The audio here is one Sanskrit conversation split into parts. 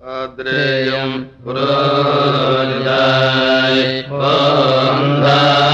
अद्रेयम् पुरोजाय। ओन्धा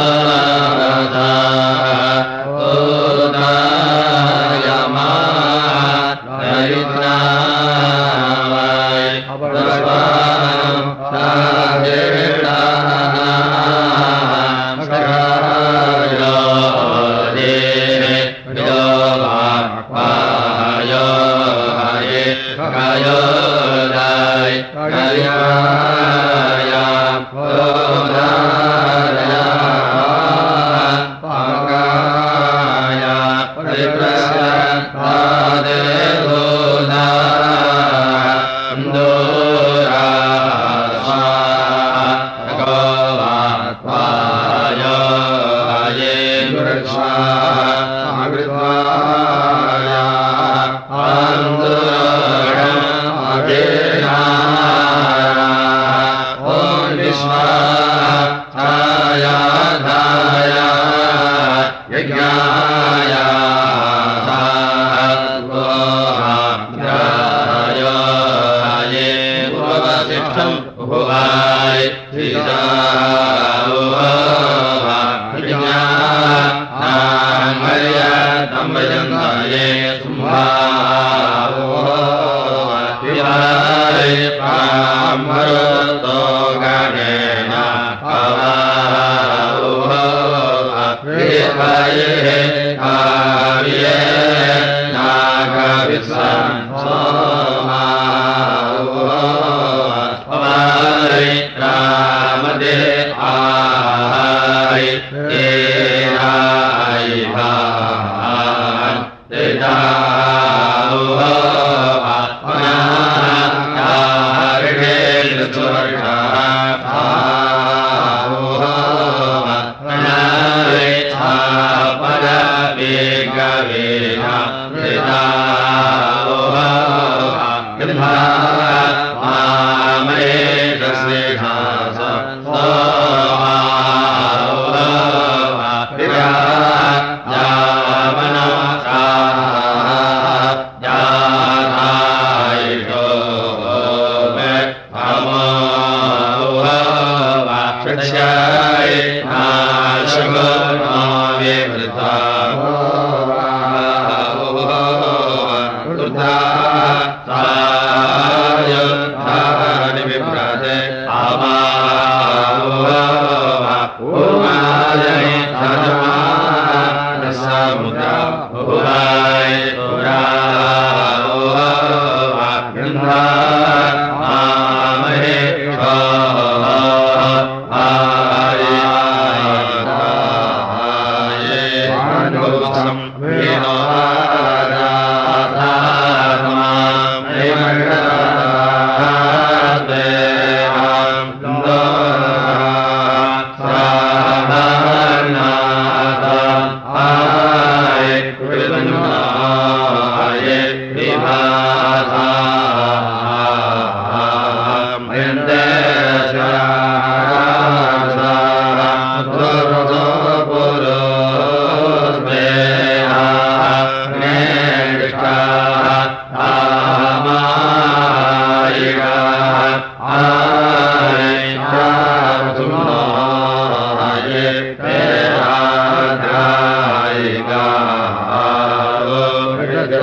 भुवाय।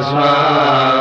स्वाहा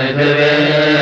पृथिवे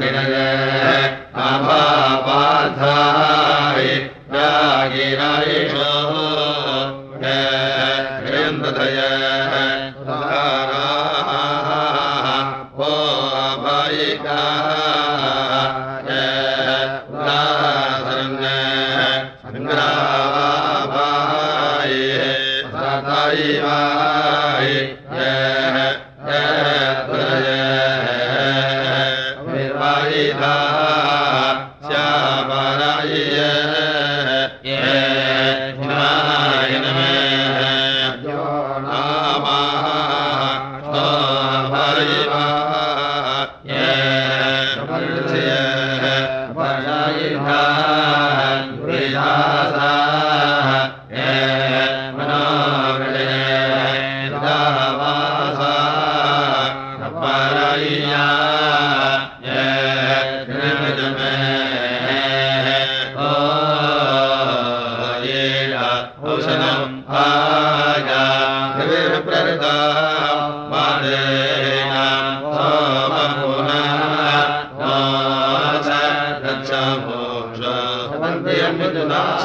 मिलाया साधनो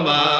Rama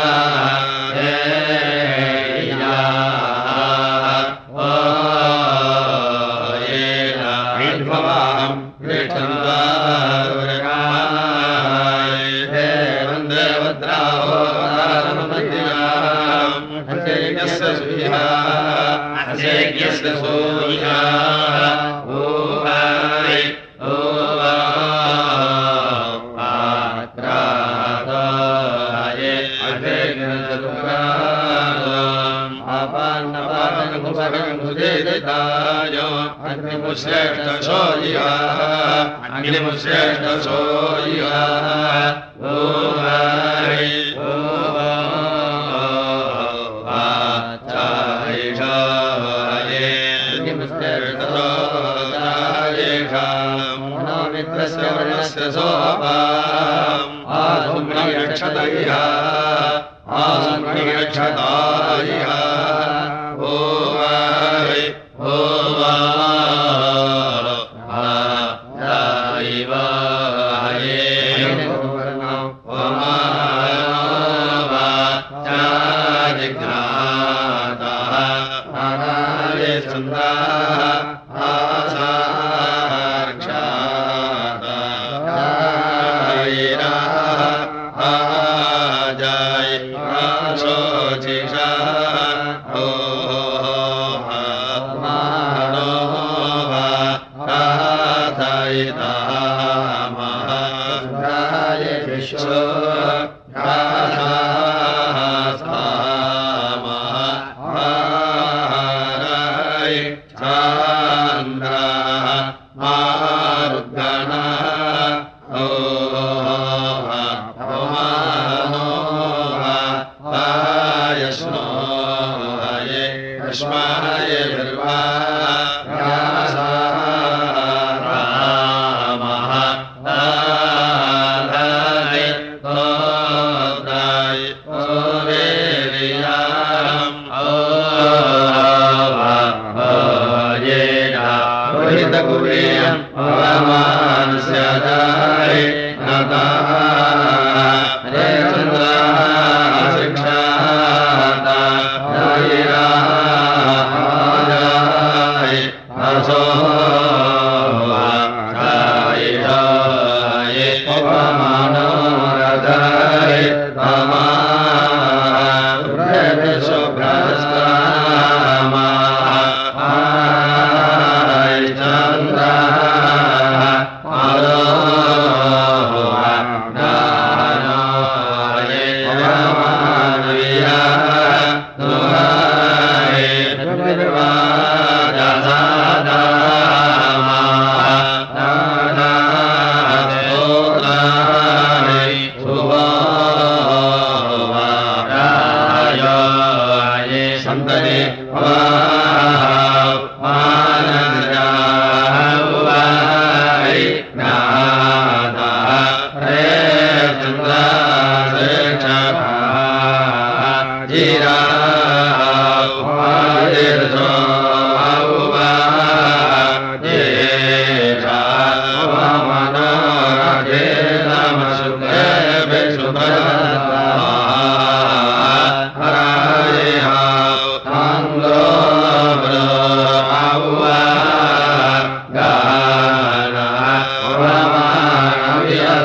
ಚಂದ್ರ Ah.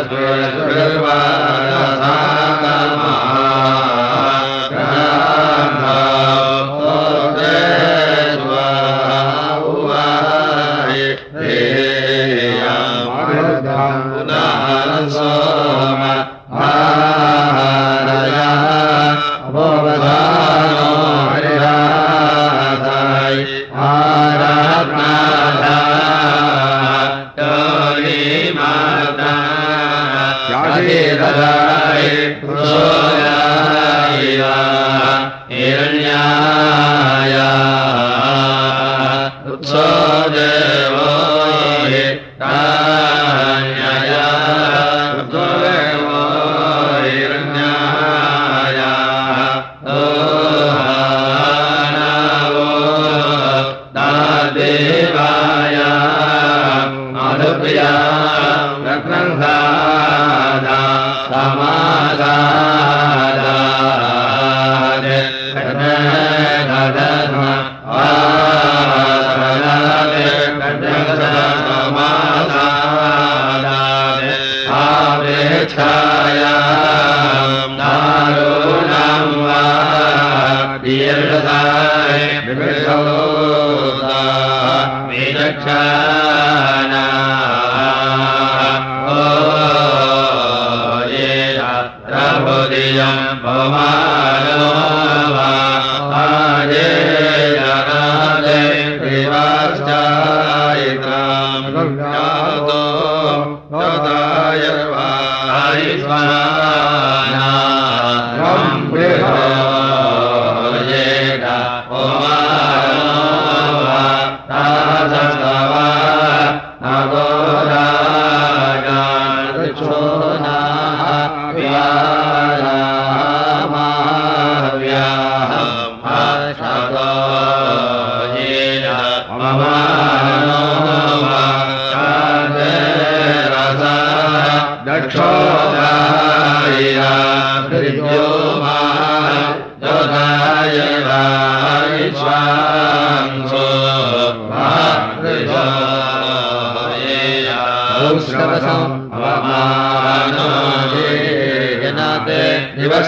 Sahasra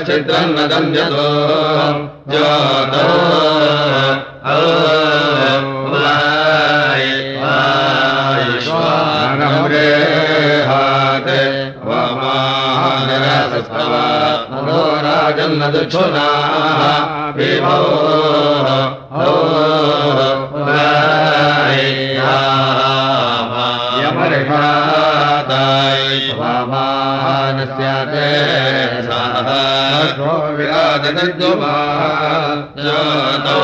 चित्रम् न गम्यतो ज्योतो राजन्न दुच्छुना विभो राजगद्गुमा जातो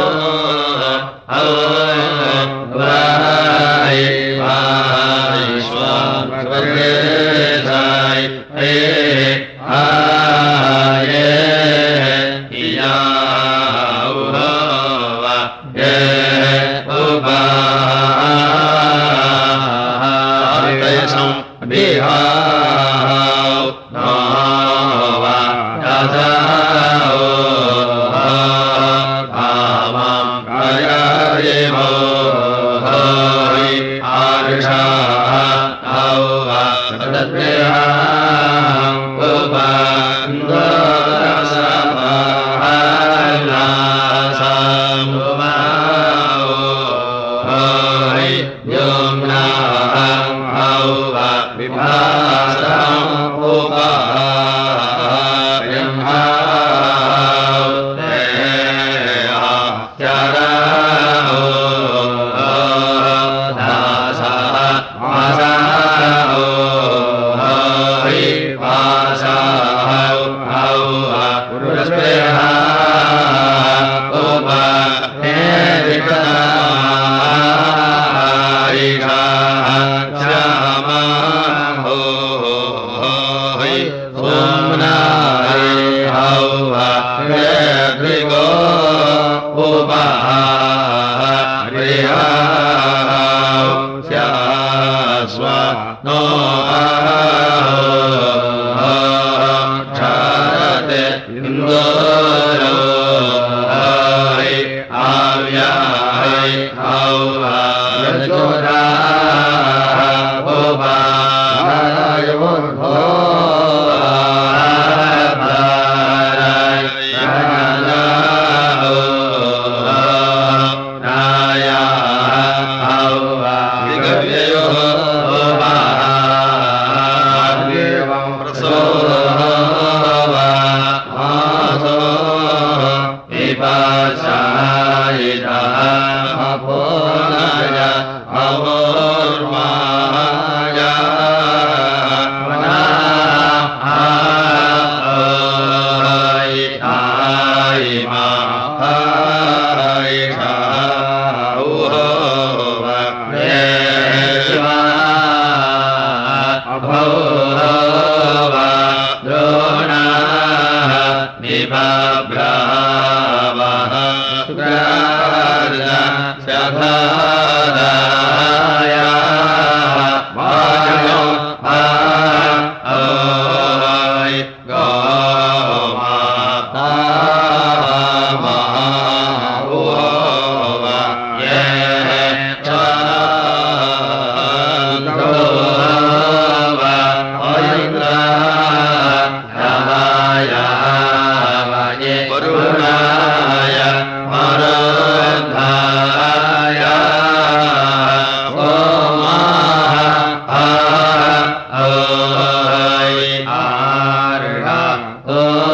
विराजनद्युमा ज्योतो Mara ओ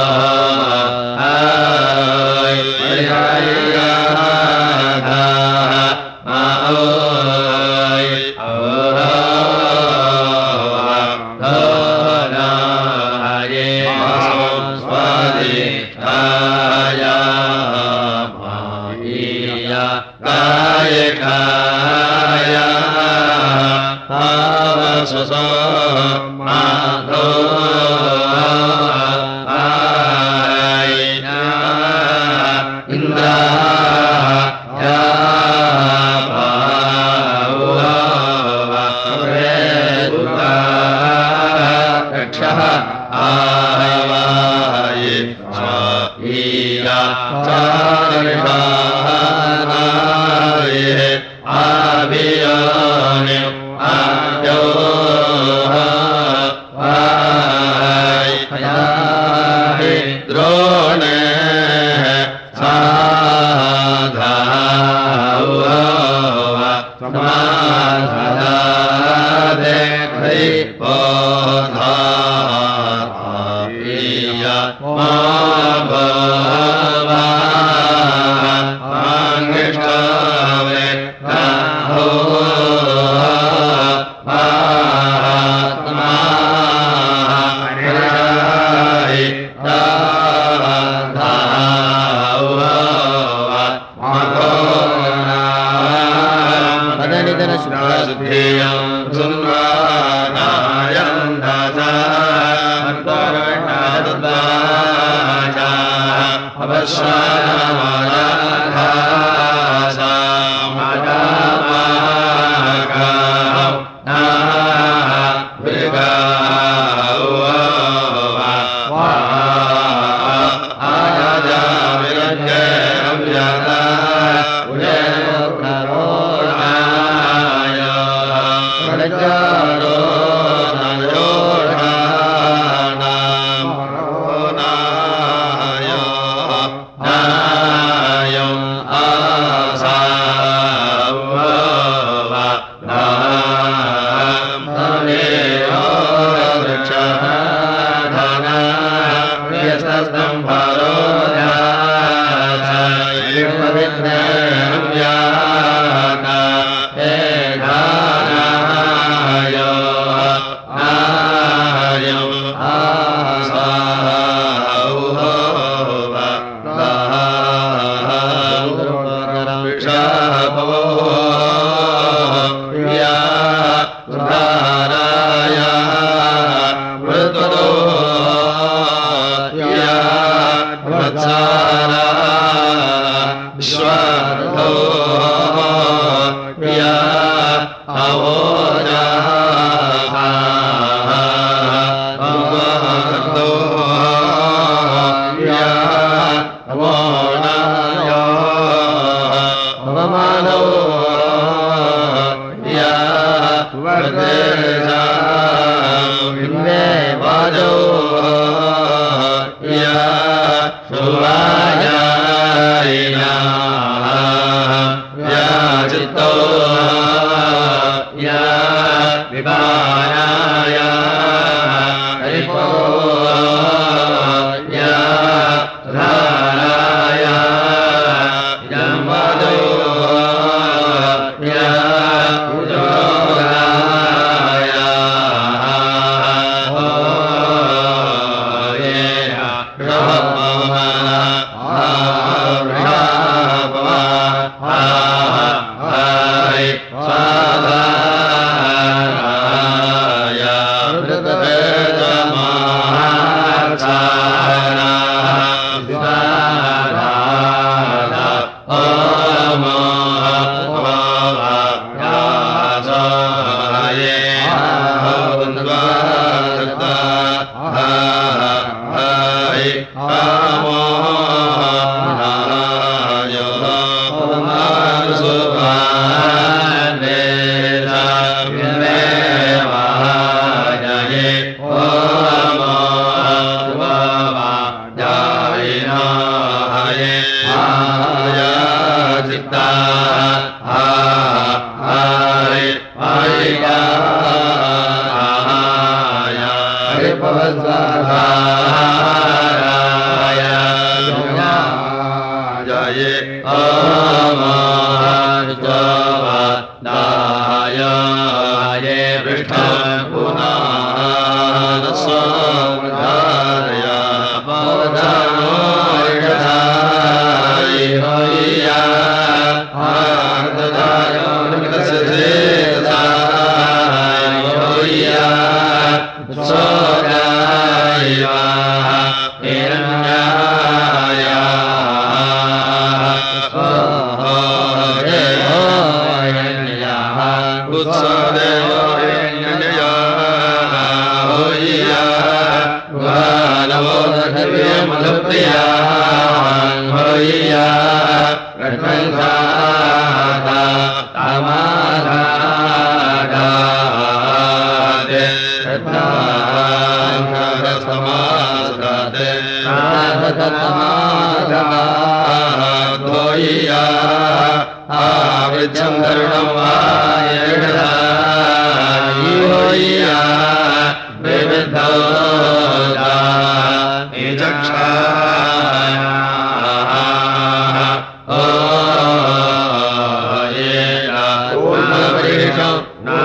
ो धा रे हन्तमा मित्र